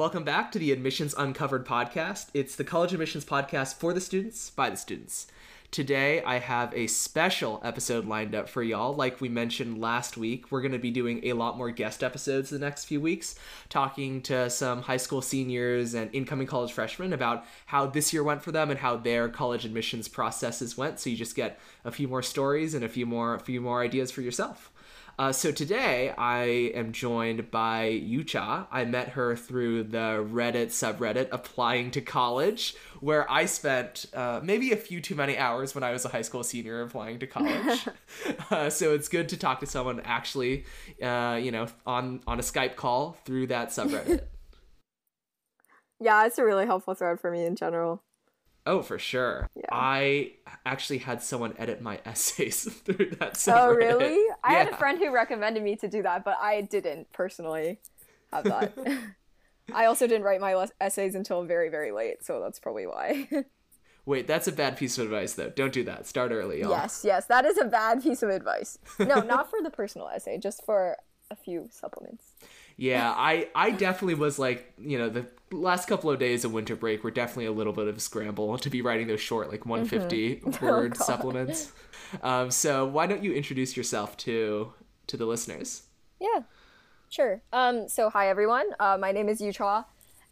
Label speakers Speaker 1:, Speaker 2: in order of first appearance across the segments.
Speaker 1: Welcome back to the Admissions Uncovered podcast. It's the college admissions podcast for the students, by the students. Today, I have a special episode lined up for y'all. Like we mentioned last week, we're going to be doing a lot more guest episodes the next few weeks, talking to some high school seniors and incoming college freshmen about how this year went for them and how their college admissions processes went. So you just get a few more stories and a few more, a few more ideas for yourself. Uh, so today I am joined by Yucha. I met her through the Reddit subreddit applying to college, where I spent uh, maybe a few too many hours when I was a high school senior applying to college. uh, so it's good to talk to someone actually, uh, you know, on on a Skype call through that subreddit.
Speaker 2: yeah, it's a really helpful thread for me in general.
Speaker 1: Oh, for sure. Yeah. I actually had someone edit my essays through that oh,
Speaker 2: subreddit. Oh, really? Yeah. I had a friend who recommended me to do that, but I didn't personally have that. I also didn't write my essays until very, very late, so that's probably why.
Speaker 1: Wait, that's a bad piece of advice, though. Don't do that. Start early, y'all.
Speaker 2: Yes, yes, that is a bad piece of advice. No, not for the personal essay, just for a few supplements.
Speaker 1: Yeah, I I definitely was like, you know, the last couple of days of winter break were definitely a little bit of a scramble to be writing those short, like 150 mm-hmm. word oh, supplements. Um, so why don't you introduce yourself to to the listeners?
Speaker 2: Yeah, sure. Um, so hi everyone. Uh, my name is Yucha,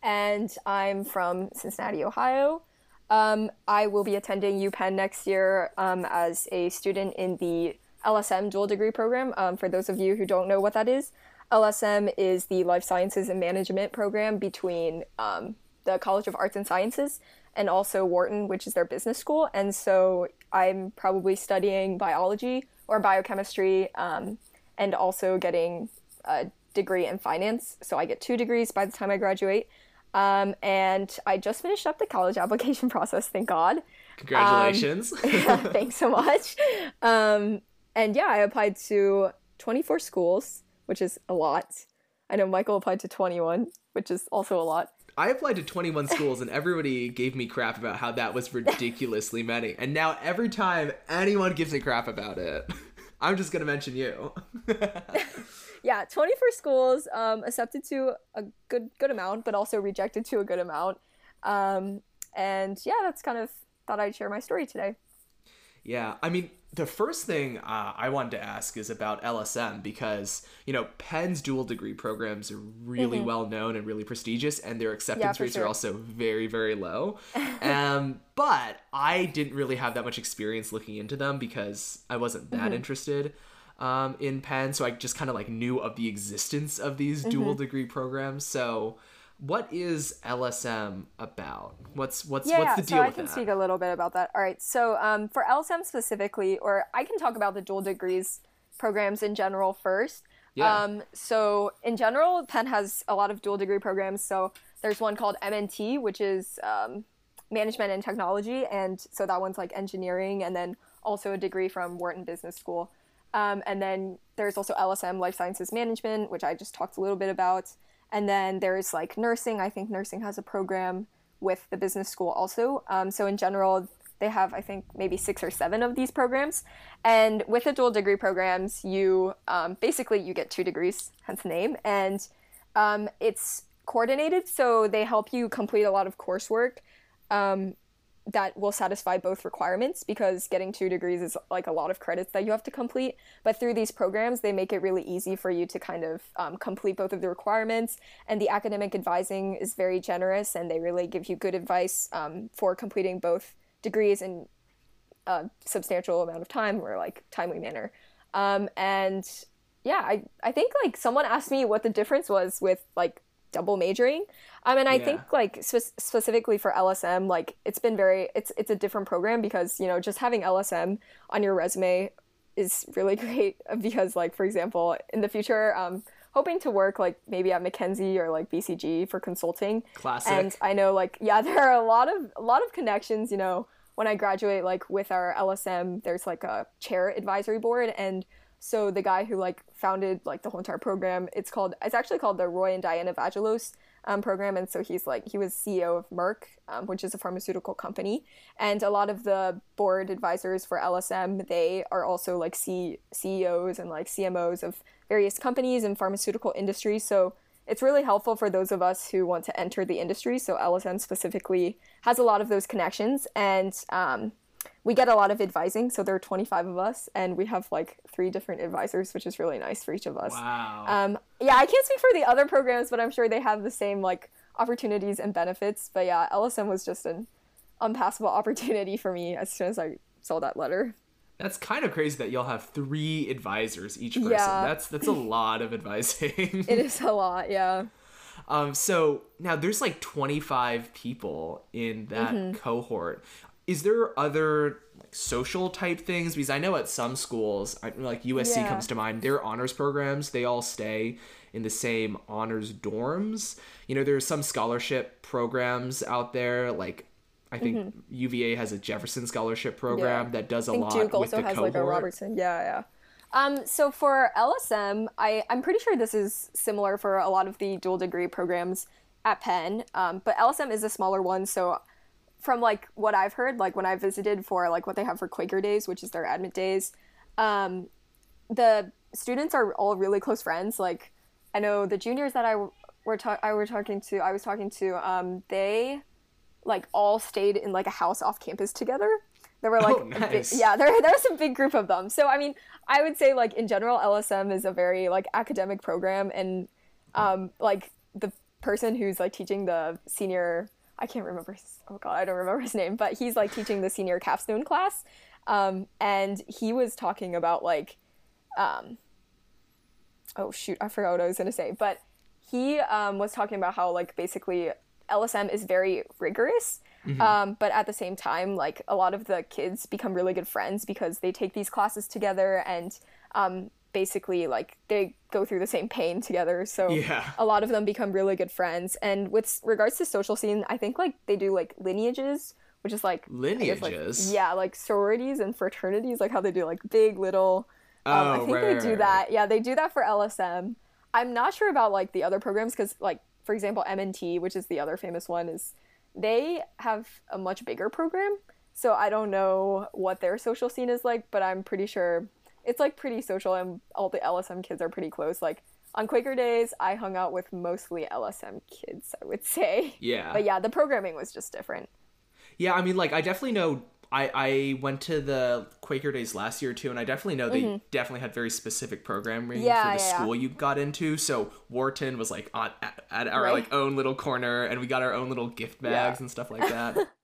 Speaker 2: and I'm from Cincinnati, Ohio. Um, I will be attending UPenn next year um, as a student in the LSM dual degree program. Um, for those of you who don't know what that is, LSM is the Life Sciences and Management program between um, the College of Arts and Sciences and also Wharton, which is their business school. And so I'm probably studying biology or biochemistry um, and also getting a degree in finance. So I get two degrees by the time I graduate. Um, and I just finished up the college application process, thank God.
Speaker 1: Congratulations.
Speaker 2: Um, thanks so much. Um, and yeah, I applied to 24 schools which is a lot. I know Michael applied to 21, which is also a lot.
Speaker 1: I applied to 21 schools and everybody gave me crap about how that was ridiculously many. And now every time anyone gives me crap about it, I'm just going to mention you.
Speaker 2: yeah, 24 schools um, accepted to a good good amount, but also rejected to a good amount. Um, and yeah, that's kind of thought I'd share my story today.
Speaker 1: Yeah, I mean, the first thing uh, I wanted to ask is about LSM because you know Penn's dual degree programs are really mm-hmm. well known and really prestigious, and their acceptance yeah, rates sure. are also very very low. um, but I didn't really have that much experience looking into them because I wasn't that mm-hmm. interested um, in Penn, so I just kind of like knew of the existence of these mm-hmm. dual degree programs. So what is LSM about? What's what's
Speaker 2: yeah,
Speaker 1: what's the deal
Speaker 2: so
Speaker 1: with
Speaker 2: I can
Speaker 1: that?
Speaker 2: speak a little bit about that. All right, so um, for LSM specifically, or I can talk about the dual degrees programs in general first. Yeah. Um, so in general, Penn has a lot of dual degree programs. So there's one called MNT, which is um, management and technology, and so that one's like engineering, and then also a degree from Wharton Business School. Um, and then there's also LSM, Life Sciences Management, which I just talked a little bit about. And then there's like nursing. I think nursing has a program with the business school also. Um, so in general, they have I think maybe six or seven of these programs. And with the dual degree programs, you um, basically you get two degrees, hence the name, and um, it's coordinated. So they help you complete a lot of coursework. That will satisfy both requirements because getting two degrees is like a lot of credits that you have to complete. But through these programs, they make it really easy for you to kind of um, complete both of the requirements. And the academic advising is very generous and they really give you good advice um, for completing both degrees in a substantial amount of time or like timely manner. Um, and yeah, I, I think like someone asked me what the difference was with like double majoring. I mean, I yeah. think like spe- specifically for LSM, like it's been very it's it's a different program because you know just having LSM on your resume is really great because like for example in the future, um, hoping to work like maybe at McKinsey or like BCG for consulting.
Speaker 1: Classic.
Speaker 2: And I know like yeah, there are a lot of a lot of connections. You know, when I graduate, like with our LSM, there's like a chair advisory board and so the guy who like founded like the whole entire program, it's called it's actually called the Roy and Diana Vagelos um, program, and so he's like he was CEO of Merck, um, which is a pharmaceutical company, and a lot of the board advisors for LSM they are also like C- CEOs and like CMOs of various companies and pharmaceutical industries. So it's really helpful for those of us who want to enter the industry. So LSM specifically has a lot of those connections, and um, we get a lot of advising. So there are 25 of us, and we have like three different advisors, which is really nice for each of us.
Speaker 1: Wow.
Speaker 2: Um, yeah, I can't speak for the other programs, but I'm sure they have the same like opportunities and benefits. But yeah, LSM was just an unpassable opportunity for me as soon as I saw that letter.
Speaker 1: That's kind of crazy that you'll have three advisors each person.
Speaker 2: Yeah.
Speaker 1: That's that's a lot of advising.
Speaker 2: It is a lot, yeah.
Speaker 1: Um, so now there's like 25 people in that
Speaker 2: Mm-hmm.
Speaker 1: cohort. Is there other like social type things? Because I know at some schools, I- like USC
Speaker 2: Yeah.
Speaker 1: comes to mind, their honors programs they all stay in the same honors dorms. You know, there's some scholarship programs out there, like I think UVA has a Jefferson scholarship program
Speaker 2: Mm-hmm. Yeah.
Speaker 1: that does a lot
Speaker 2: Duke
Speaker 1: with
Speaker 2: also
Speaker 1: the
Speaker 2: has
Speaker 1: cohort.
Speaker 2: like a Robertson. Yeah, yeah. Um, so for LSM, I, I'm pretty sure this is similar for a lot of the dual degree programs at Penn. Um, but LSM is a smaller one, so from like what I've heard, like when I visited for like what they have for Quaker Days, which is their admit days, um, the students are all really close friends. Like I know the juniors that I w- were ta- I were talking to, I was talking to, um, they like all stayed in like a house off campus together. There were like
Speaker 1: Oh,
Speaker 2: a big- yeah, there there was a big group of them. So I mean, I would say like in general, LSM is a very like academic program, and um, like the person who's like teaching the senior, I can't remember. His, oh god, I don't remember his name, but he's like teaching the senior capstone class, um, and he was talking about like, um, oh shoot, I forgot what I was gonna say, but he um, was talking about how like basically LSM is very rigorous, um, but at the same time, like a lot of the kids become really good friends because they take these classes together and um, basically like they go through the same pain together. So
Speaker 1: Yeah.
Speaker 2: a lot of them become really good friends. And with regards to social scene, I think like they do like lineages, which is like I guess, like-
Speaker 1: Lineages?
Speaker 2: yeah, like sororities and fraternities, like how they do like big little. Um, I
Speaker 1: Oh,
Speaker 2: think
Speaker 1: right,
Speaker 2: they
Speaker 1: right,
Speaker 2: do
Speaker 1: right.
Speaker 2: that. Yeah, they do that for LSM. I'm not sure about like the other programs because like for example MNT, which is the other famous one, is they have a much bigger program. So I don't know what their social scene is like, but I'm pretty sure it's like pretty social and all the LSM kids are pretty close. Like on Quaker days, I hung out with mostly LSM kids, I would say.
Speaker 1: Yeah.
Speaker 2: But yeah, the programming was just different.
Speaker 1: Yeah, I mean, like, I definitely know. I, I went to the Quaker Days last year too, and I definitely know they definitely had very specific programming
Speaker 2: Mm-hmm. Yeah,
Speaker 1: for the
Speaker 2: yeah, yeah.
Speaker 1: school you got into. So Wharton was like on at, at our
Speaker 2: Right.
Speaker 1: like own little corner, and we got our own little gift bags and stuff like that.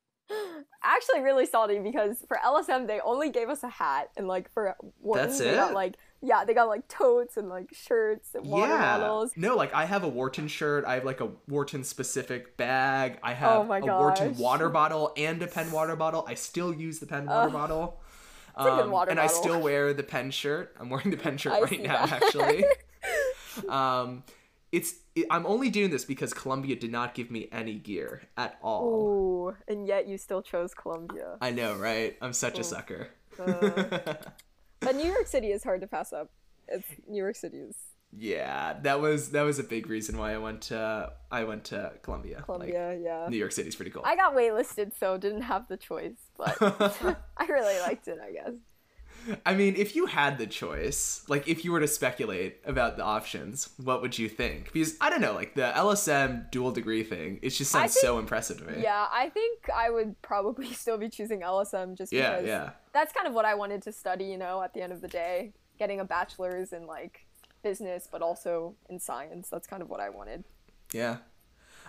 Speaker 2: actually really salty because for LSM they only gave us a hat and like for Wharton
Speaker 1: That's
Speaker 2: they got like yeah they got like totes and like shirts and water
Speaker 1: yeah.
Speaker 2: bottles.
Speaker 1: No, like I have a Wharton shirt. I have like a Wharton specific bag. I have
Speaker 2: Oh
Speaker 1: a Wharton water bottle and a Penn water bottle. I still use the Penn water bottle.
Speaker 2: a good
Speaker 1: Um,
Speaker 2: water
Speaker 1: and I still wear the Penn shirt. I'm wearing the Penn shirt
Speaker 2: I
Speaker 1: right now,
Speaker 2: that.
Speaker 1: actually. um, it's it, I'm only doing this because Columbia did not give me any gear at all.
Speaker 2: Ooh, and yet you still chose Columbia.
Speaker 1: I know, right? I'm such a oh, sucker.
Speaker 2: But New York City is hard to pass up. It's New York City is
Speaker 1: yeah, that was that was a big reason why I went to I went to Columbia.
Speaker 2: Columbia, yeah.
Speaker 1: New York City's pretty cool.
Speaker 2: I got waitlisted, so didn't have the choice, but I really liked it. I guess.
Speaker 1: I mean, if you had the choice, like if you were to speculate about the options, what would you think? Because I don't know, like the LSM dual degree thing, it just sounds so impressive to me.
Speaker 2: Yeah, I think I would probably still be choosing LSM just
Speaker 1: Yeah,
Speaker 2: because
Speaker 1: yeah.
Speaker 2: that's kind of what I wanted to study, you know, at the end of the day. Getting a bachelor's in like business but also in science. That's kind of what I wanted.
Speaker 1: Yeah.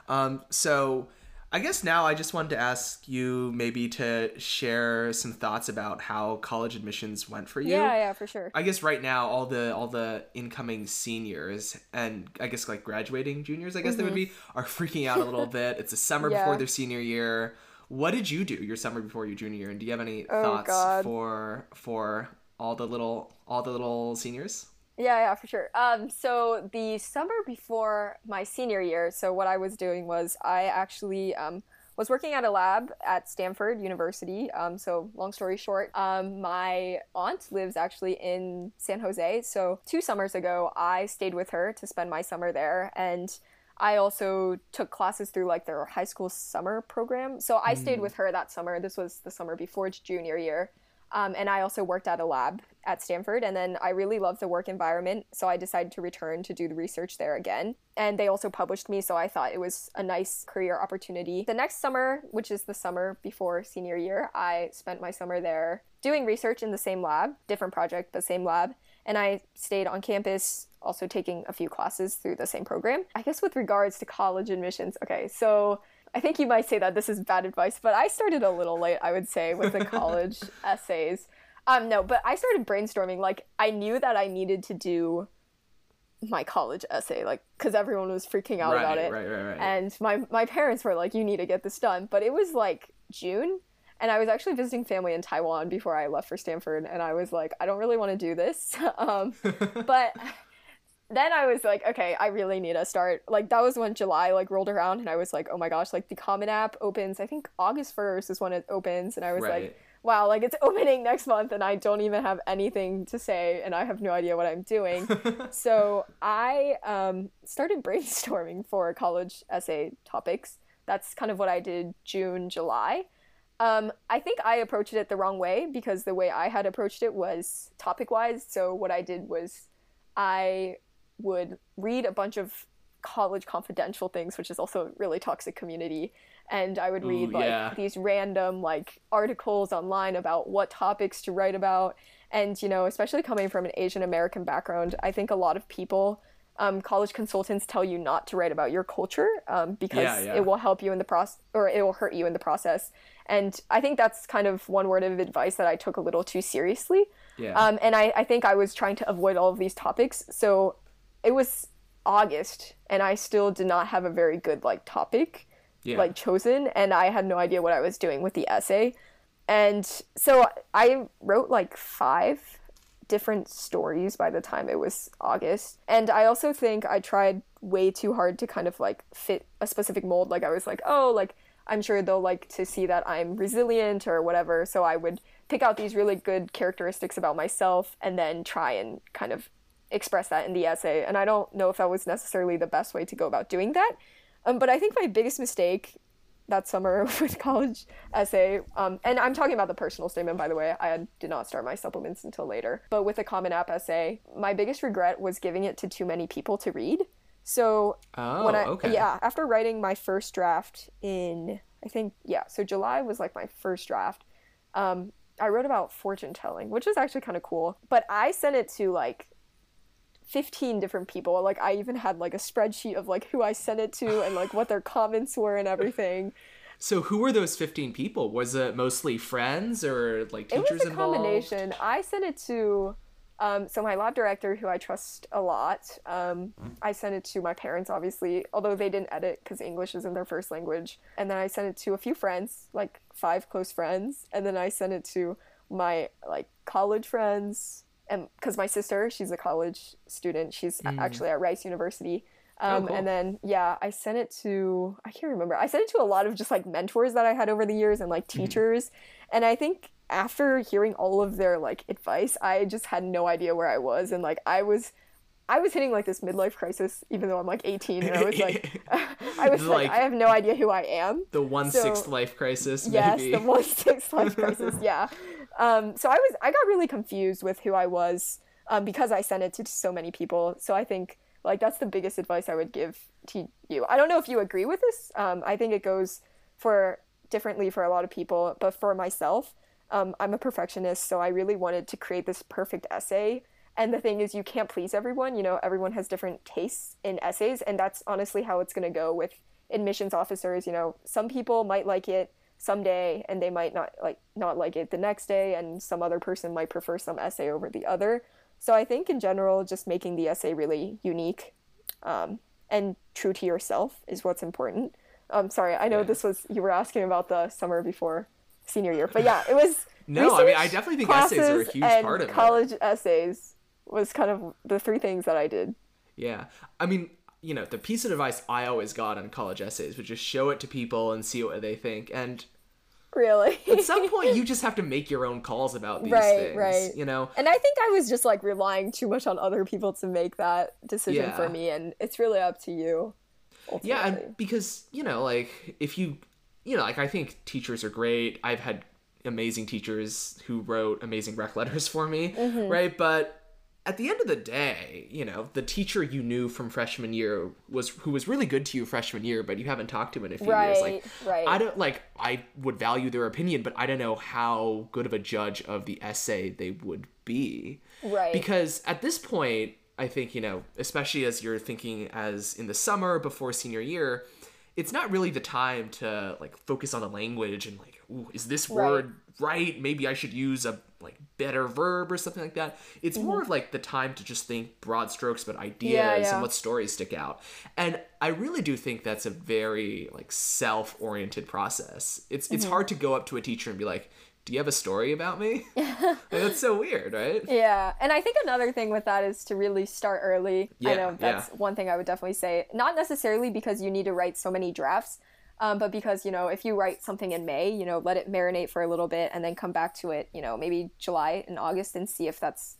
Speaker 1: Um, so I guess now I just wanted to ask you maybe to share some thoughts about how college admissions went for you.
Speaker 2: Yeah, yeah, for sure.
Speaker 1: I guess right now all the all the incoming seniors and I guess like graduating juniors, I guess they would be, are freaking out a little bit. It's the summer
Speaker 2: Mm-hmm. Yeah.
Speaker 1: before their senior year. What did you do your summer before your junior year? And do you have any
Speaker 2: Oh,
Speaker 1: thoughts
Speaker 2: God.
Speaker 1: for for all the little all the little seniors?
Speaker 2: Yeah, yeah, for sure. Um, so the summer before my senior year, so what I was doing was I actually um, was working at a lab at Stanford University. Um, so long story short, um, my aunt lives actually in San Jose. So two summers ago, I stayed with her to spend my summer there, and I also took classes through like their high school summer program. So I stayed with her that summer. This was the summer before junior year. Um, and I also worked at a lab at Stanford. And then I really loved the work environment. So I decided to return to do the research there again. And they also published me. So I thought it was a nice career opportunity. The next summer, which is the summer before senior year, I spent my summer there doing research in the same lab, different project, but same lab. And I stayed on campus, also taking a few classes through the same program. I guess with regards to college admissions, okay, so I think you might say that this is bad advice, but I started a little late, I would say, with the college essays. Um, no, but I started brainstorming. Like, I knew that I needed to do my college essay, like, because everyone was freaking out
Speaker 1: right,
Speaker 2: about it.
Speaker 1: Right, right, right.
Speaker 2: And my my parents were like, "You need to get this done." But it was like June, and I was actually visiting family in Taiwan before I left for Stanford, and I was like, "I don't really want to do this," um, but then I was like, okay, I really need to start. Like that was when July like rolled around, and I was like, oh my gosh, like the Common App opens. I think August first is when it opens, and I was right. like, wow, like it's opening next month, and I don't even have anything to say, and I have no idea what I'm doing. so I um, started brainstorming for college essay topics. That's kind of what I did June, July. Um, I think I approached it the wrong way because the way I had approached it was topic wise. So what I did was I would read a bunch of college confidential things, which is also a really toxic community. And I would read Ooh, like yeah. these random like articles online about what topics to write about. And you know, especially coming from an Asian American background, I think a lot of people, um, college consultants, tell you not to write about your culture um, because yeah, yeah. it will help you in the process, or it will hurt you in the process. And I think that's kind of one word of advice that I took a little too seriously. Yeah. Um, and I, I think I was trying to avoid all of these topics. So it was August and I still did not have a very good like topic yeah. like chosen and I had no idea what I was doing with the essay. And so I wrote like five different stories by the time it was August. And I also think I tried way too hard to kind of like fit a specific mold. Like I was like, oh, like I'm sure they'll like to see that I'm resilient or whatever. So I would pick out these really good characteristics about myself and then try and kind of express that in the essay. And I don't know if that was necessarily the best way to go about doing that. Um, but I think my biggest mistake that summer with college essay, um, and I'm talking about the personal statement, by the way, I did not start my supplements until later. But with the Common App essay, my biggest regret was giving it to too many people to read. So
Speaker 1: oh,
Speaker 2: when I
Speaker 1: okay.
Speaker 2: yeah, after writing my first draft in I think yeah, so July was like my first draft. Um, I wrote about fortune telling, which is actually kind of cool. But I sent it to like 15 different people. Like I even had like a spreadsheet of like who I sent it to and like what their comments were and everything.
Speaker 1: So who were those 15 people? Was it mostly friends or like teachers involved? It was a involved? combination.
Speaker 2: I sent it to um, so my lab director, who I trust a lot, um, I sent it to my parents, obviously, although they didn't edit because English isn't their first language. And then I sent it to a few friends, like five close friends, and then I sent it to my like college friends, and because my sister, she's a college student, she's mm. actually at Rice University. Oh, um, oh, cool. And then, yeah, I sent it to, I can't remember, I sent it to a lot of just like mentors that I had over the years and like mm-hmm. teachers. Mm. And I think after hearing all of their like advice, I just had no idea where I was. And like, I was, I was hitting like this midlife crisis, even though I'm like 18, and I was like, I was like, like, I have no idea who I am.
Speaker 1: The one so, sixth life crisis. Maybe.
Speaker 2: Yes, the one sixth life crisis. Yeah, um, so I was I got really confused with who I was um, because I sent it to so many people. So I think like that's the biggest advice I would give to you. I don't know if you agree with this. Um, I think it goes for differently for a lot of people, but for myself, um, I'm a perfectionist, so I really wanted to create this perfect essay. And the thing is, you can't please everyone. You know, everyone has different tastes in essays, and that's honestly how it's going to go with admissions officers. You know, some people might like it someday and they might not like not like it the next day and some other person might prefer some essay over the other so i think in general just making the essay really unique um, and true to yourself is what's important um sorry i know yeah. this was you were asking about the summer before senior year but yeah it was
Speaker 1: no i mean i definitely think essays are a huge part of
Speaker 2: college
Speaker 1: it.
Speaker 2: essays was kind of the three things that i did
Speaker 1: yeah i mean you know, the piece of advice I always got on college essays was just show it to people and see what they think. And
Speaker 2: really,
Speaker 1: at some point, you just have to make your own calls about these right, things. Right, You know,
Speaker 2: and I think I was just like relying too much on other people to make that decision yeah. for me, and it's really up to you.
Speaker 1: Ultimately. Yeah, and because you know, like if you, you know, like I think teachers are great. I've had amazing teachers who wrote amazing rec letters for me,
Speaker 2: Mm-hmm.
Speaker 1: right? But at the end of the day, you know, the teacher you knew from freshman year was who was really good to you freshman year, but you haven't talked to him in a few years. Like,
Speaker 2: Right, right.
Speaker 1: I don't like. I would value their opinion, but I don't know how good of a judge of the essay they would be.
Speaker 2: Right.
Speaker 1: Because at this point, I think you know, especially as you're thinking as in the summer before senior year, it's not really the time to like focus on the language and like, ooh, is this
Speaker 2: Right.
Speaker 1: word right? Maybe I should use a like better verb or something like that. It's more of like the time to just think broad strokes about ideas
Speaker 2: Mm-hmm. yeah.
Speaker 1: and what stories stick out. And I really do think that's a very like self-oriented process. It's
Speaker 2: Mm-hmm.
Speaker 1: it's hard to go up to a teacher and be like, "Do you have a story about me?" like, that's so weird, right?
Speaker 2: Yeah, and I think another thing with that is to really start early. I
Speaker 1: Yeah,
Speaker 2: know that's one thing I would definitely say. Not necessarily because you need to write so many drafts, um, but because you know if you write something in May, you know let it marinate for a little bit and then come back to it, you know maybe July and August and see if that's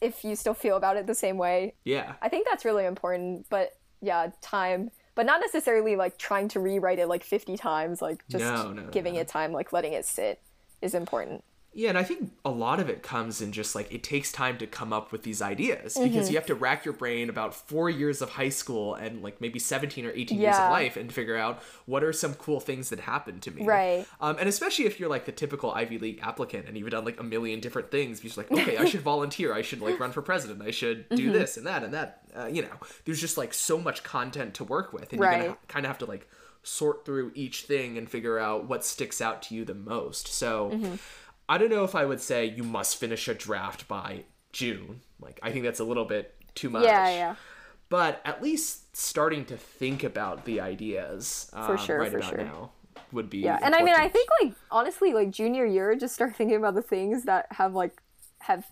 Speaker 2: if you still feel about it the same way.
Speaker 1: Yeah.
Speaker 2: I think that's really important. But yeah, time, but not necessarily like trying to rewrite it like fifty times. Like just
Speaker 1: No, no,
Speaker 2: giving
Speaker 1: no.
Speaker 2: it time, like letting it sit, is important.
Speaker 1: Yeah, and I think a lot of it comes in just like it takes time to come up with these ideas because
Speaker 2: Mm-hmm.
Speaker 1: you have to rack your brain about four years of high school and like maybe 17 or 18 years of life and figure out what are some cool things that happened to me.
Speaker 2: Right.
Speaker 1: Um, and especially if you're like the typical Ivy League applicant and you've done like a million different things, you're just like, okay, I should volunteer. I should like run for president. I should
Speaker 2: Mm-hmm.
Speaker 1: do this and that and that. Uh, you know, there's just like so much content to work with. And you're going to kind of have to like sort through each thing and figure out what sticks out to you the most. So
Speaker 2: Mm-hmm.
Speaker 1: I don't know if I would say you must finish a draft by June. Like, I think that's a little bit too much.
Speaker 2: Yeah, yeah.
Speaker 1: But at least starting to think about the ideas um,
Speaker 2: sure,
Speaker 1: right
Speaker 2: for
Speaker 1: about
Speaker 2: sure.
Speaker 1: now would be.
Speaker 2: Yeah, and I mean, I think like honestly, like junior year, just start thinking about the things that have like have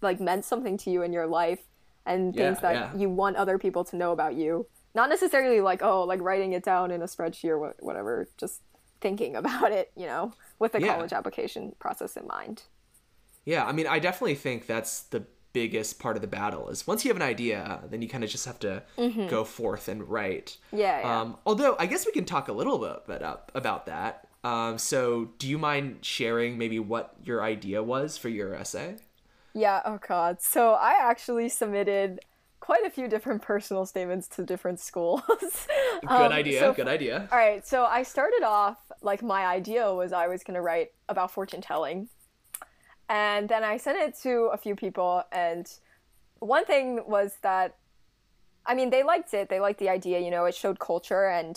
Speaker 2: like meant something to you in your life, and
Speaker 1: Yeah,
Speaker 2: things that
Speaker 1: yeah.
Speaker 2: you want other people to know about you. Not necessarily like oh, like writing it down in a spreadsheet or whatever. Just thinking about it, you know, with the
Speaker 1: Yeah.
Speaker 2: college application process in mind.
Speaker 1: Yeah, I mean, I definitely think that's the biggest part of the battle is once you have an idea, then you kind of just have to go forth and write.
Speaker 2: Mm-hmm. Yeah, yeah.
Speaker 1: Um, although I guess we can talk a little bit, bit up about that. Um, so, do you mind sharing maybe what your idea was for your essay?
Speaker 2: Yeah, oh god. So I actually submitted quite a few different personal statements to different schools.
Speaker 1: Good
Speaker 2: Um,
Speaker 1: idea.
Speaker 2: so-
Speaker 1: good idea.
Speaker 2: All right, so I started off like my idea was I was going to write about fortune telling. And then I sent it to a few people and one thing was that I mean, they liked it. They liked the idea, you know, it showed culture and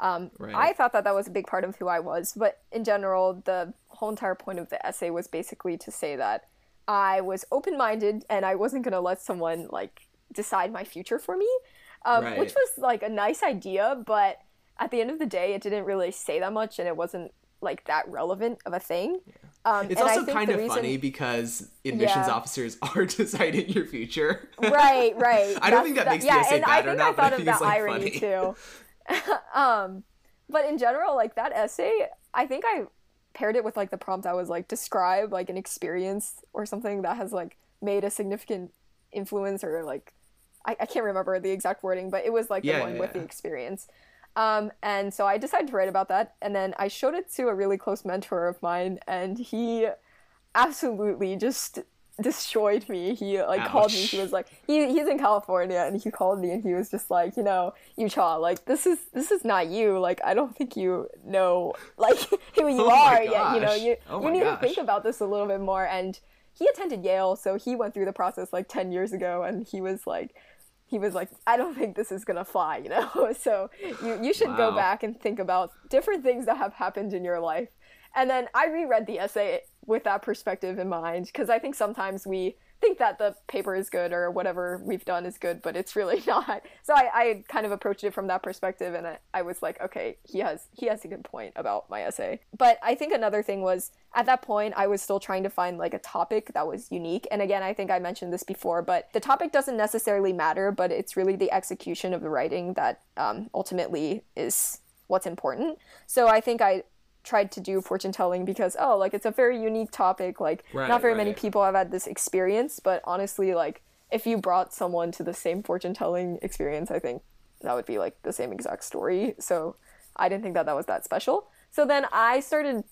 Speaker 2: um,
Speaker 1: Right.
Speaker 2: I thought that that was a big part of who I was, but in general, the whole entire point of the essay was basically to say that I was open-minded and I wasn't going to let someone like decide my future for me, um,
Speaker 1: Right.
Speaker 2: which was like a nice idea, but at the end of the day, it didn't really say that much, and it wasn't like that relevant of a thing. Um,
Speaker 1: It's
Speaker 2: and I
Speaker 1: also kind of
Speaker 2: reason-
Speaker 1: funny because admissions
Speaker 2: Yeah.
Speaker 1: officers are deciding your future.
Speaker 2: right, right.
Speaker 1: I don't
Speaker 2: That's
Speaker 1: think that
Speaker 2: the-
Speaker 1: makes the
Speaker 2: yeah,
Speaker 1: essay
Speaker 2: and I
Speaker 1: bad or
Speaker 2: think
Speaker 1: not,
Speaker 2: I
Speaker 1: but I
Speaker 2: thought of
Speaker 1: think
Speaker 2: that
Speaker 1: it's, like,
Speaker 2: irony
Speaker 1: funny.
Speaker 2: too. um, but in general, like that essay, I think I paired it with like the prompt. I was like, describe like an experience or something that has like made a significant influence or like I, I can't remember the exact wording, but it was like
Speaker 1: Yeah,
Speaker 2: the one
Speaker 1: yeah,
Speaker 2: with the experience. Um, and so I decided to write about that, and then I showed it to a really close mentor of mine, and he absolutely just destroyed me. He like called me. He was like, he, he's in California, and he called me, and he was just like, you know, you Utah, like this is this is not you. Like I don't think you know like who you
Speaker 1: Oh
Speaker 2: are yet. You know, you
Speaker 1: Oh
Speaker 2: you need
Speaker 1: gosh.
Speaker 2: to think about this a little bit more. And he attended Yale, so he went through the process like ten years ago, and he was like. He was like, I don't think this is gonna fly, you know. so you you should go back and think about different things that have happened in your life. And then I reread the essay with that perspective in mind because I think sometimes we think that the paper is good or whatever we've done is good, but it's really not. So I, I kind of approached it from that perspective, and I, I was like, okay, he has he has a good point about my essay. But I think another thing was at that point I was still trying to find like a topic that was unique. And again, I think I mentioned this before, but the topic doesn't necessarily matter, but it's really the execution of the writing that um, ultimately is what's important. So I think I tried to do fortune telling because oh like it's a very unique topic like
Speaker 1: Right,
Speaker 2: not very many people have had this experience but honestly like if you brought someone to the same fortune telling experience i think that would be like the same exact story so i didn't think that that was that special so then i started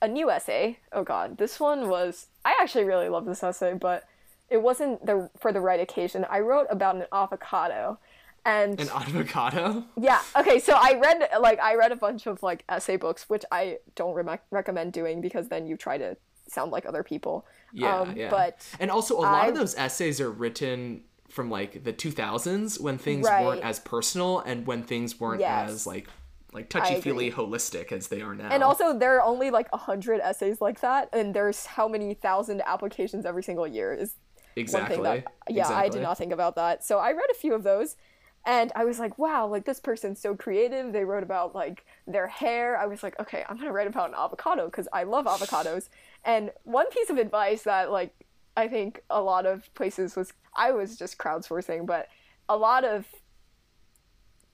Speaker 2: a new essay. Oh god, this one was I actually really love this essay, but it wasn't the for the right occasion. I wrote about an avocado. And
Speaker 1: an avocado?
Speaker 2: Yeah. Okay, so I read like I read a bunch of like essay books, which I don't re- recommend doing because then you try to sound like other people.
Speaker 1: Yeah, um, yeah. But
Speaker 2: and
Speaker 1: also a lot of those essays are written from like the 2000s when things right. weren't as personal and when things weren't yes. as like like touchy feely holistic as they are now.
Speaker 2: And also, there are only like a hundred essays like that, and there's how many thousand applications every single year is
Speaker 1: exactly.
Speaker 2: One thing that, yeah,
Speaker 1: exactly.
Speaker 2: I did not think about that. So I read a few of those, and I was like, wow, like this person's so creative. They wrote about like their hair. I was like, okay, I'm gonna write about an avocado because I love avocados. And one piece of advice that like I think a lot of places was I was just crowdsourcing, but a lot of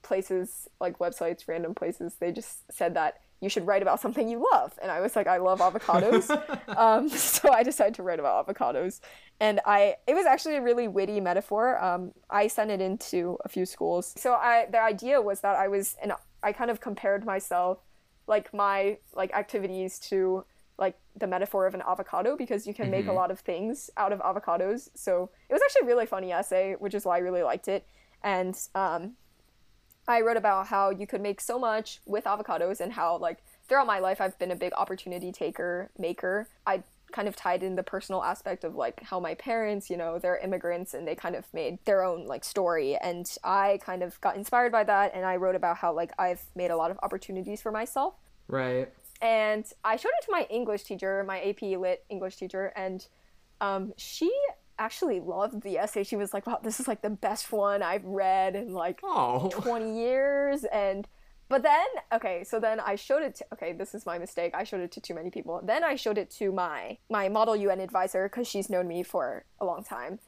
Speaker 2: places like websites, random places, they just said that you should write about something you love. And I was like, I love avocados. um, so I decided to write about avocados. And I, it was actually a really witty metaphor. Um, I sent it into a few schools. So I, the idea was that I was, and I kind of compared myself, like my like activities to like the metaphor of an avocado because you can mm-hmm. make a mm-hmm. lot of things out of avocados. So it was actually a really funny essay, which is why I really liked it. And um, I wrote about how you could make so much with avocados and how like throughout my life I've been a big opportunity taker maker. I kind of tied in the personal aspect of like how my parents, you know, they're immigrants and they kind of made their own like story and I kind of got inspired by that and I wrote about how like I've made a lot of opportunities for myself.
Speaker 1: Right.
Speaker 2: And I showed it to my English teacher, my AP Lit English teacher, and um, she actually loved the essay. She was like, "Wow, this is like the best one I've read in like
Speaker 1: oh.
Speaker 2: 20 years." And but then, okay, so then I showed it to okay, this is my mistake. I showed it to too many people. Then I showed it to my my model UN advisor cuz she's known me for a long time.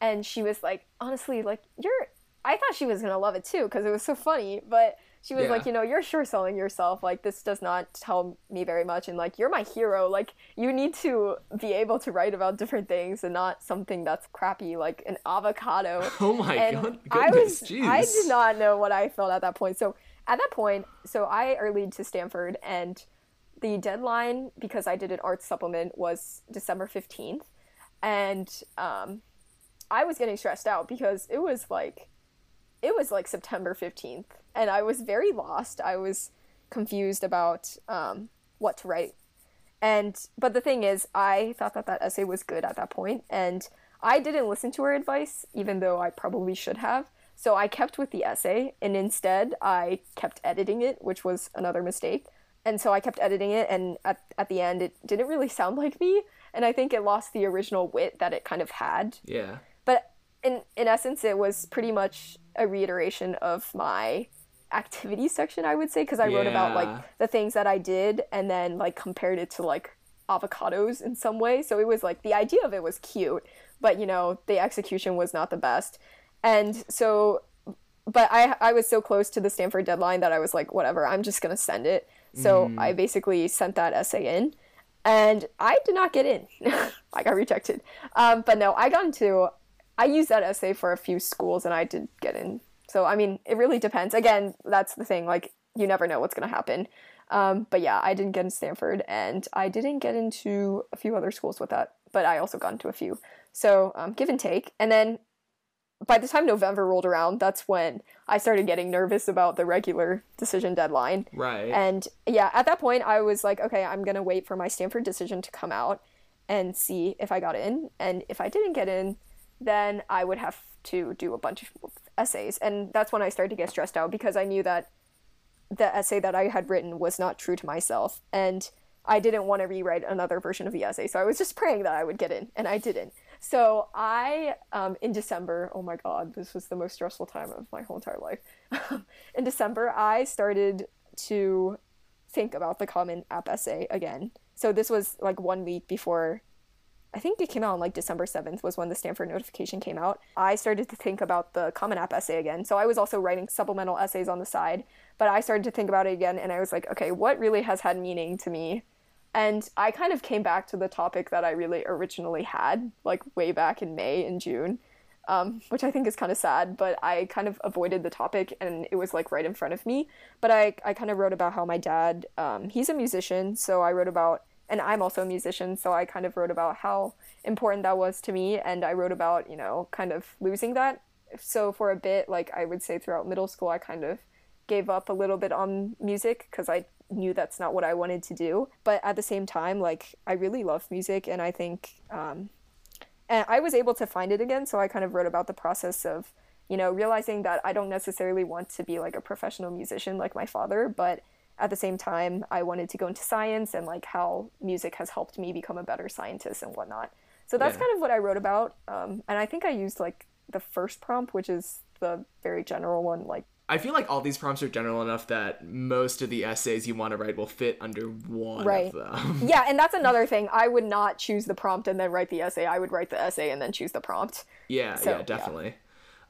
Speaker 2: And she was like, "Honestly, like you're I thought she was going to love it too cuz it was so funny, but she was yeah. like, you know, you're sure selling yourself. Like, this does not tell me very much. And, like, you're my hero. Like, you need to be able to write about different things and not something that's crappy, like an avocado.
Speaker 1: Oh my
Speaker 2: and
Speaker 1: God. Goodness,
Speaker 2: I was,
Speaker 1: Jeez.
Speaker 2: I did not know what I felt at that point. So, at that point, so I earlied to Stanford and the deadline, because I did an art supplement, was December 15th. And, um, I was getting stressed out because it was like, it was like September 15th and I was very lost. I was confused about um, what to write. And but the thing is, I thought that that essay was good at that point, and I didn't listen to her advice, even though I probably should have. So I kept with the essay, and instead I kept editing it, which was another mistake. And so I kept editing it, and at, at the end, it didn't really sound like me, and I think it lost the original wit that it kind of had.
Speaker 1: Yeah.
Speaker 2: But in in essence, it was pretty much a reiteration of my activity section i would say because i yeah. wrote about like the things that i did and then like compared it to like avocados in some way. So it was like the idea of it was cute but you know the execution was not the best. And so but i i was so close to the stanford deadline that i was like whatever i'm just gonna send it. So mm. i basically sent that essay in and i did not get in. I got rejected. Um, but no i got into i used that essay for a few schools and i did get in so I mean, it really depends. Again, that's the thing. Like you never know what's gonna happen. Um, but yeah, I didn't get into Stanford, and I didn't get into a few other schools with that. But I also got into a few. So um, give and take. And then by the time November rolled around, that's when I started getting nervous about the regular decision deadline.
Speaker 1: Right.
Speaker 2: And yeah, at that point, I was like, okay, I'm gonna wait for my Stanford decision to come out and see if I got in. And if I didn't get in, then I would have to do a bunch of essays. And that's when I started to get stressed out because I knew that the essay that I had written was not true to myself. And I didn't want to rewrite another version of the essay. So I was just praying that I would get in, and I didn't. So I, um, in December, oh my God, this was the most stressful time of my whole entire life. in December, I started to think about the Common App essay again. So this was like one week before I think it came out on like December 7th was when the Stanford notification came out. I started to think about the Common App essay again. So I was also writing supplemental essays on the side, but I started to think about it again and I was like, okay, what really has had meaning to me? And I kind of came back to the topic that I really originally had, like way back in May and June, um, which I think is kind of sad, but I kind of avoided the topic and it was like right in front of me. But I, I kind of wrote about how my dad, um, he's a musician, so I wrote about and I'm also a musician, so I kind of wrote about how important that was to me, and I wrote about you know kind of losing that. So for a bit, like I would say throughout middle school, I kind of gave up a little bit on music because I knew that's not what I wanted to do. But at the same time, like I really love music, and I think, um, and I was able to find it again. So I kind of wrote about the process of, you know, realizing that I don't necessarily want to be like a professional musician like my father, but at the same time, I wanted to go into science and like how music has helped me become a better scientist and whatnot. So that's yeah. kind of what I wrote about. Um, and I think I used like the first prompt, which is the very general one, like
Speaker 1: I feel like all these prompts are general enough that most of the essays you want to write will fit under one right. of them.
Speaker 2: Yeah, and that's another thing. I would not choose the prompt and then write the essay. I would write the essay and then choose the prompt.
Speaker 1: Yeah, so, yeah, definitely.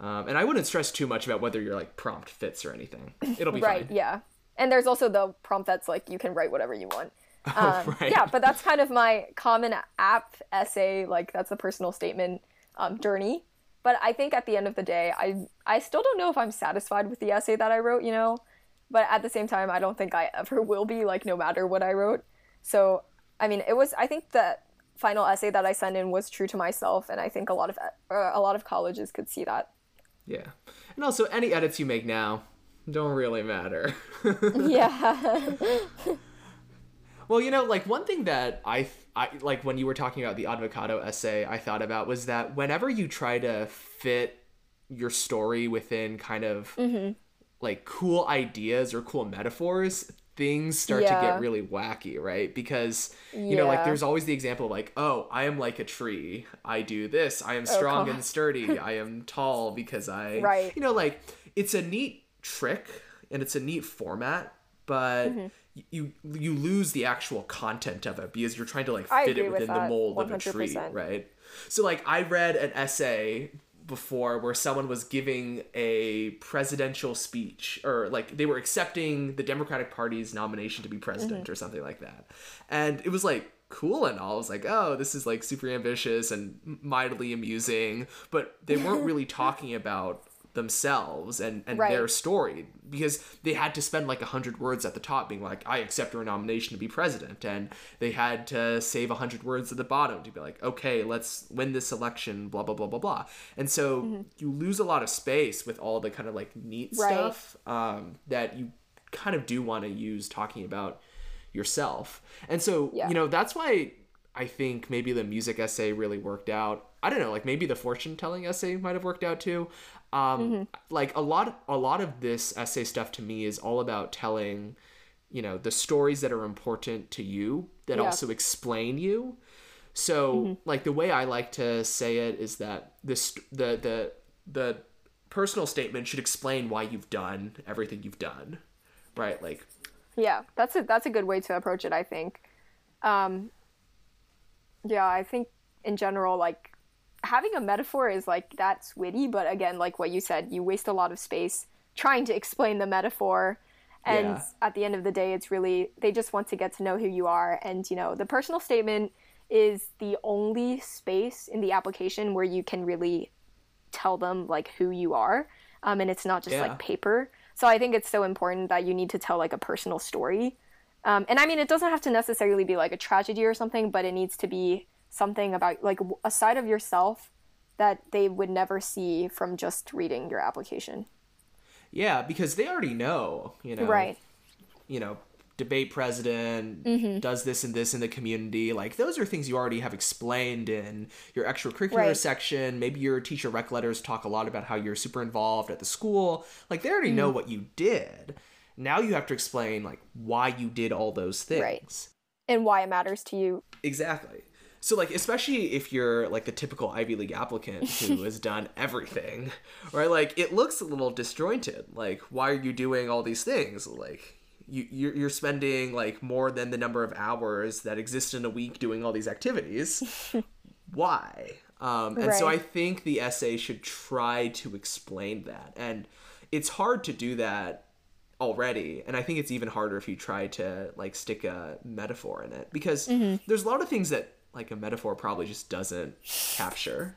Speaker 1: Yeah. Um, and I wouldn't stress too much about whether your like prompt fits or anything. It'll be
Speaker 2: right.
Speaker 1: Fine.
Speaker 2: Yeah, and there's also the prompt that's like you can write whatever you want. Oh, um, right. Yeah, but that's kind of my common app essay. Like that's a personal statement um, journey but I think at the end of the day, I I still don't know if I'm satisfied with the essay that I wrote, you know. But at the same time, I don't think I ever will be, like no matter what I wrote. So, I mean, it was I think the final essay that I sent in was true to myself, and I think a lot of uh, a lot of colleges could see that.
Speaker 1: Yeah, and also any edits you make now don't really matter.
Speaker 2: yeah.
Speaker 1: well, you know, like one thing that I I like when you were talking about the avocado essay, I thought about was that whenever you try to fit your story within kind of mm-hmm. like cool ideas or cool metaphors, things start yeah. to get really wacky, right? Because you yeah. know, like there's always the example of like, oh, I am like a tree. I do this. I am oh, strong oh, and sturdy. I am tall because I
Speaker 2: right.
Speaker 1: you know, like it's a neat trick and it's a neat format, but mm-hmm you you lose the actual content of it because you're trying to like fit it within the mold 100%. of a tree, right? So like I read an essay before where someone was giving a presidential speech or like they were accepting the Democratic Party's nomination to be president mm-hmm. or something like that. And it was like cool and all. I was like, oh, this is like super ambitious and mightily amusing, but they weren't really talking about themselves and, and right. their story because they had to spend like a 100 words at the top being like i accept your nomination to be president and they had to save a 100 words at the bottom to be like okay let's win this election blah blah blah blah blah and so mm-hmm. you lose a lot of space with all the kind of like neat right. stuff um, that you kind of do want to use talking about yourself and so yeah. you know that's why i think maybe the music essay really worked out I don't know, like maybe the fortune telling essay might have worked out too. Um, mm-hmm. Like a lot, a lot of this essay stuff to me is all about telling, you know, the stories that are important to you that yeah. also explain you. So, mm-hmm. like the way I like to say it is that this the the the personal statement should explain why you've done everything you've done, right? Like,
Speaker 2: yeah, that's a that's a good way to approach it. I think. Um, yeah, I think in general, like having a metaphor is like that's witty, but again, like what you said, you waste a lot of space trying to explain the metaphor. And yeah. at the end of the day, it's really they just want to get to know who you are. And you know, the personal statement is the only space in the application where you can really tell them like who you are. Um, and it's not just yeah. like paper. So I think it's so important that you need to tell like a personal story. Um, and I mean, it doesn't have to necessarily be like a tragedy or something, but it needs to be something about like a side of yourself that they would never see from just reading your application.
Speaker 1: Yeah, because they already know, you know.
Speaker 2: Right.
Speaker 1: You know, debate president mm-hmm. does this and this in the community. Like those are things you already have explained in your extracurricular right. section. Maybe your teacher rec letters talk a lot about how you're super involved at the school. Like they already mm-hmm. know what you did. Now you have to explain like why you did all those things. Right.
Speaker 2: And why it matters to you.
Speaker 1: Exactly. So like especially if you're like the typical Ivy League applicant who has done everything, right? Like it looks a little disjointed. Like why are you doing all these things? Like you you're spending like more than the number of hours that exist in a week doing all these activities. why? Um, and right. so I think the essay should try to explain that, and it's hard to do that already and i think it's even harder if you try to like stick a metaphor in it because mm-hmm. there's a lot of things that like a metaphor probably just doesn't capture.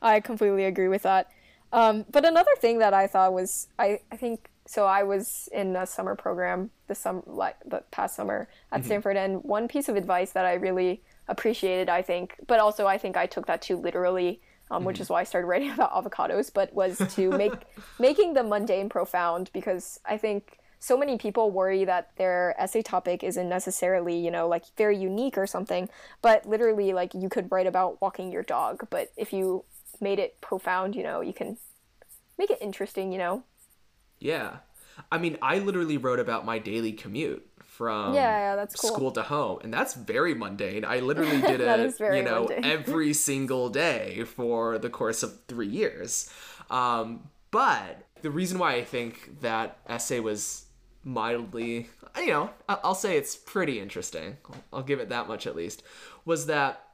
Speaker 2: I completely agree with that. Um, but another thing that I thought was, I, I think so I was in a summer program the summer like the past summer at mm-hmm. Stanford, and one piece of advice that I really appreciated, I think, but also I think I took that too literally, um, mm-hmm. which is why I started writing about avocados. But was to make making the mundane profound because I think so many people worry that their essay topic isn't necessarily you know like very unique or something, but literally like you could write about walking your dog, but if you made it profound, you know, you can make it interesting, you know.
Speaker 1: Yeah. I mean, I literally wrote about my daily commute from
Speaker 2: yeah, yeah, cool.
Speaker 1: school to home, and that's very mundane. I literally did it, you know, every single day for the course of three years. Um, but the reason why I think that essay was mildly, you know, I'll say it's pretty interesting. I'll give it that much at least. Was that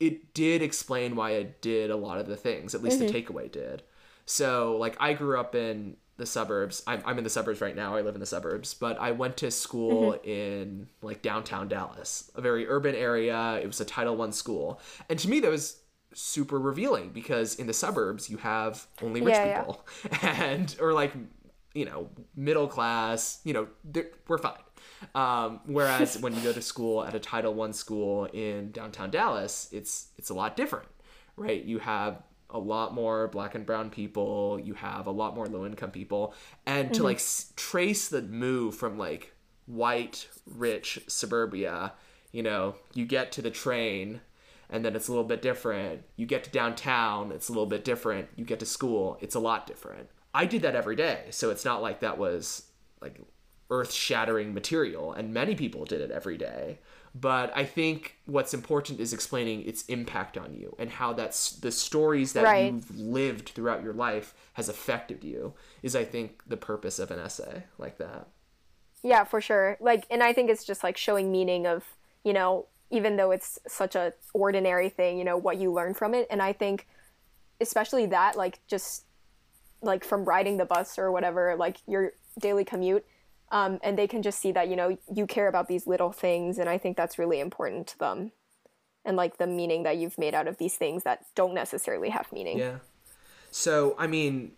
Speaker 1: it did explain why it did a lot of the things. At least mm-hmm. the takeaway did. So, like, I grew up in the suburbs. I'm, I'm in the suburbs right now. I live in the suburbs, but I went to school mm-hmm. in like downtown Dallas, a very urban area. It was a Title One school, and to me that was super revealing because in the suburbs you have only rich yeah, people yeah. and or like you know middle class. You know we're fine. Um, whereas when you go to school at a Title One school in downtown Dallas, it's it's a lot different, right? You have a lot more black and brown people you have a lot more low income people and mm-hmm. to like s- trace the move from like white rich suburbia you know you get to the train and then it's a little bit different you get to downtown it's a little bit different you get to school it's a lot different i did that every day so it's not like that was like earth shattering material and many people did it every day but I think what's important is explaining its impact on you and how that's the stories that right. you've lived throughout your life has affected you is I think the purpose of an essay like that.
Speaker 2: Yeah, for sure. Like and I think it's just like showing meaning of, you know, even though it's such a ordinary thing, you know, what you learn from it and I think especially that like just like from riding the bus or whatever, like your daily commute um, and they can just see that you know you care about these little things and i think that's really important to them. And like the meaning that you've made out of these things that don't necessarily have meaning.
Speaker 1: Yeah. So i mean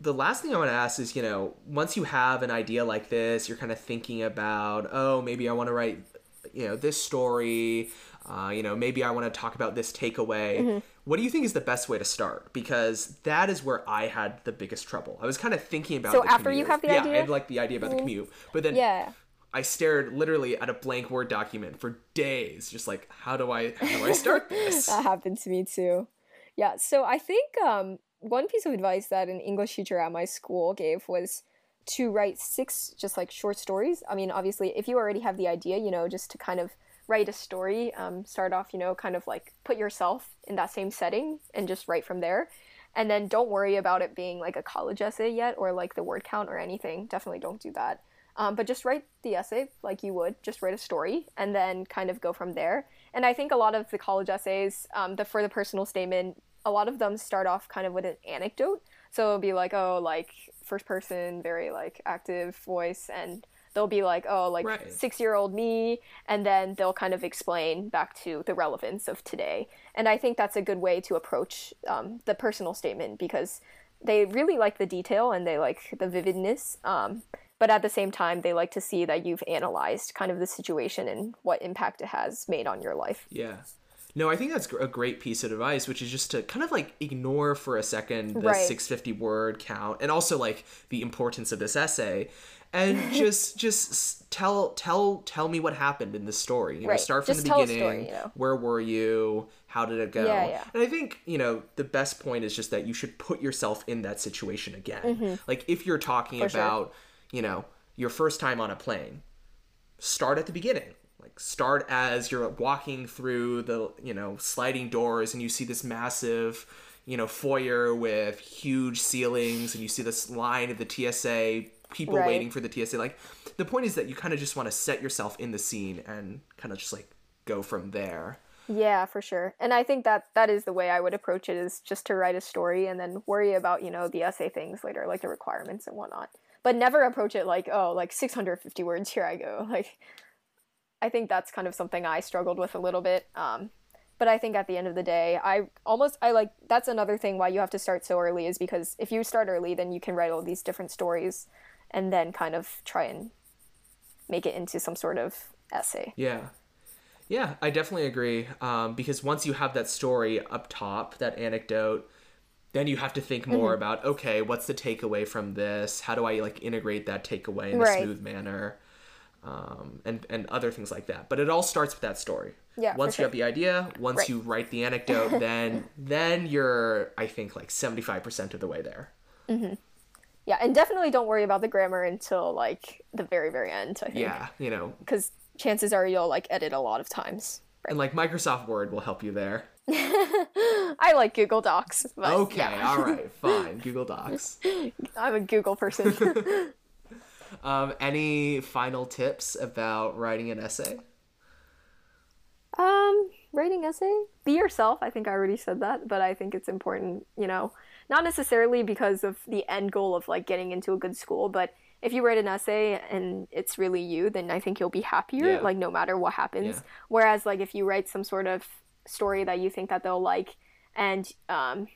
Speaker 1: the last thing i want to ask is you know once you have an idea like this you're kind of thinking about oh maybe i want to write you know this story uh, you know maybe i want to talk about this takeaway mm-hmm. what do you think is the best way to start because that is where i had the biggest trouble i was kind of thinking about
Speaker 2: so after commute. you have the
Speaker 1: yeah,
Speaker 2: idea
Speaker 1: i had like the idea about mm-hmm. the commute but then
Speaker 2: yeah
Speaker 1: I stared literally at a blank Word document for days, just like, how do I how do I start this?
Speaker 2: that happened to me too. Yeah, so I think um, one piece of advice that an English teacher at my school gave was to write six just like short stories. I mean, obviously, if you already have the idea, you know, just to kind of write a story, um, start off, you know, kind of like put yourself in that same setting and just write from there. And then don't worry about it being like a college essay yet or like the word count or anything. Definitely don't do that. Um, but just write the essay like you would, just write a story and then kind of go from there. And I think a lot of the college essays, um, the for the personal statement, a lot of them start off kind of with an anecdote. So it'll be like, oh, like first person, very like active voice, and they'll be like, oh, like right. six year old me, and then they'll kind of explain back to the relevance of today. And I think that's a good way to approach um, the personal statement because they really like the detail and they like the vividness. Um, but at the same time, they like to see that you've analyzed kind of the situation and what impact it has made on your life.
Speaker 1: Yeah. No, I think that's a great piece of advice, which is just to kind of like ignore for a second the right. 650 word count and also like the importance of this essay and just just tell tell tell me what happened in the story. You know, start from just the beginning. Story, you know? Where were you? How did it go?
Speaker 2: Yeah, yeah.
Speaker 1: And I think, you know, the best point is just that you should put yourself in that situation again. Mm-hmm. Like if you're talking for about, sure. you know, your first time on a plane, start at the beginning like start as you're walking through the you know sliding doors and you see this massive you know foyer with huge ceilings and you see this line of the TSA people right. waiting for the TSA like the point is that you kind of just want to set yourself in the scene and kind of just like go from there
Speaker 2: yeah for sure and i think that that is the way i would approach it is just to write a story and then worry about you know the essay things later like the requirements and whatnot but never approach it like oh like 650 words here i go like I think that's kind of something I struggled with a little bit. Um, but I think at the end of the day, I almost I like that's another thing why you have to start so early is because if you start early, then you can write all these different stories, and then kind of try and make it into some sort of essay.
Speaker 1: Yeah. Yeah, I definitely agree. Um, because once you have that story up top, that anecdote, then you have to think more mm-hmm. about okay, what's the takeaway from this? How do I like integrate that takeaway in right. a smooth manner? Um, and and other things like that. But it all starts with that story.
Speaker 2: Yeah.
Speaker 1: Once you sure. have the idea, once right. you write the anecdote, then then you're I think like seventy five percent of the way there.
Speaker 2: Mm-hmm. Yeah, and definitely don't worry about the grammar until like the very very end. I think.
Speaker 1: Yeah, you know,
Speaker 2: because chances are you'll like edit a lot of times.
Speaker 1: Right? And like Microsoft Word will help you there.
Speaker 2: I like Google Docs.
Speaker 1: okay, yeah. all right, fine. Google Docs.
Speaker 2: I'm a Google person.
Speaker 1: um, any final tips about writing an essay?
Speaker 2: Um, writing essay, be yourself. I think I already said that, but I think it's important. You know, not necessarily because of the end goal of like getting into a good school, but if you write an essay and it's really you, then I think you'll be happier, yeah. like no matter what happens. Yeah. Whereas like if you write some sort of story that you think that they'll like and um,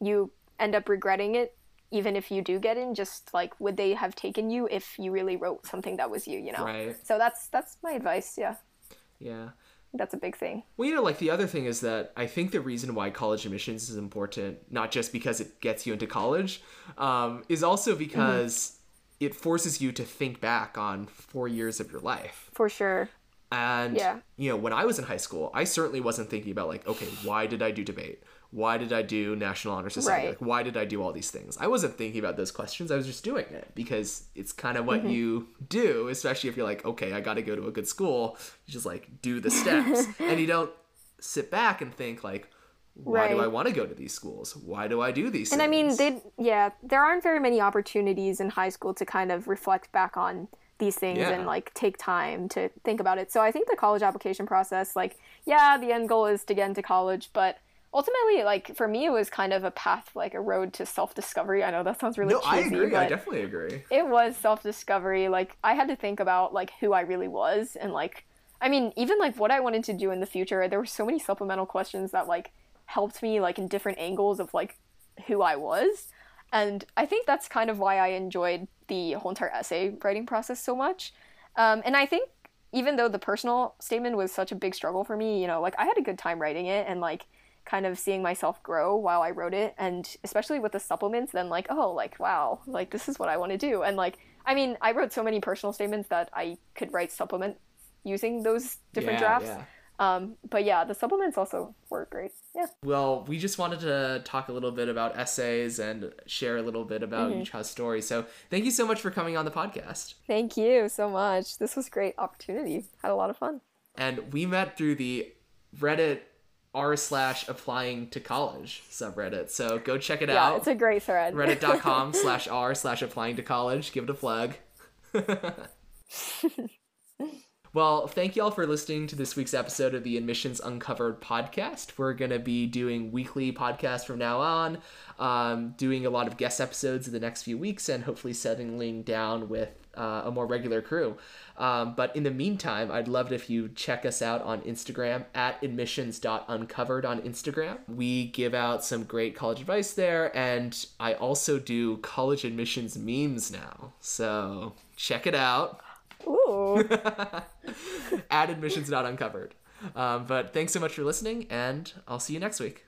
Speaker 2: you end up regretting it, even if you do get in, just like would they have taken you if you really wrote something that was you, you know?
Speaker 1: Right.
Speaker 2: So that's that's my advice, yeah.
Speaker 1: Yeah.
Speaker 2: That's a big thing.
Speaker 1: Well, you know, like the other thing is that I think the reason why college admissions is important, not just because it gets you into college, um, is also because mm-hmm it forces you to think back on four years of your life.
Speaker 2: For sure.
Speaker 1: And yeah. you know, when I was in high school, I certainly wasn't thinking about like, okay, why did I do debate? Why did I do National Honor Society? Right. Like, why did I do all these things? I wasn't thinking about those questions. I was just doing it because it's kind of what mm-hmm. you do, especially if you're like, okay, I got to go to a good school. You just like do the steps, and you don't sit back and think like, why right. do I want to go to these schools? Why do I do these
Speaker 2: and
Speaker 1: things?
Speaker 2: I mean, they yeah, there aren't very many opportunities in high school to kind of reflect back on these things yeah. and like take time to think about it. So I think the college application process like yeah, the end goal is to get into college, but ultimately like for me it was kind of a path like a road to self-discovery i know that sounds really
Speaker 1: no,
Speaker 2: cheesy,
Speaker 1: i agree i definitely agree
Speaker 2: it was self-discovery like i had to think about like who i really was and like i mean even like what i wanted to do in the future there were so many supplemental questions that like helped me like in different angles of like who I was. And I think that's kind of why I enjoyed the whole entire essay writing process so much. Um, and I think even though the personal statement was such a big struggle for me, you know, like I had a good time writing it and like kind of seeing myself grow while I wrote it. And especially with the supplements, then like, oh, like, wow, like this is what I want to do. And like, I mean, I wrote so many personal statements that I could write supplement using those different yeah, drafts. Yeah. Um, but yeah, the supplements also work great. Yeah.
Speaker 1: Well, we just wanted to talk a little bit about essays and share a little bit about mm-hmm. Yucha's story. So thank you so much for coming on the podcast.
Speaker 2: Thank you so much. This was great opportunity. Had a lot of fun.
Speaker 1: And we met through the Reddit r slash applying to college subreddit. So go check it
Speaker 2: yeah,
Speaker 1: out.
Speaker 2: Yeah, it's a great thread.
Speaker 1: Reddit.com slash r slash applying to college. Give it a plug. Well, thank you all for listening to this week's episode of the Admissions Uncovered podcast. We're going to be doing weekly podcasts from now on, um, doing a lot of guest episodes in the next few weeks, and hopefully settling down with uh, a more regular crew. Um, but in the meantime, I'd love it if you check us out on Instagram at admissions.uncovered on Instagram. We give out some great college advice there, and I also do college admissions memes now. So check it out.
Speaker 2: Ooh.
Speaker 1: At admissions not uncovered. Um, but thanks so much for listening, and I'll see you next week.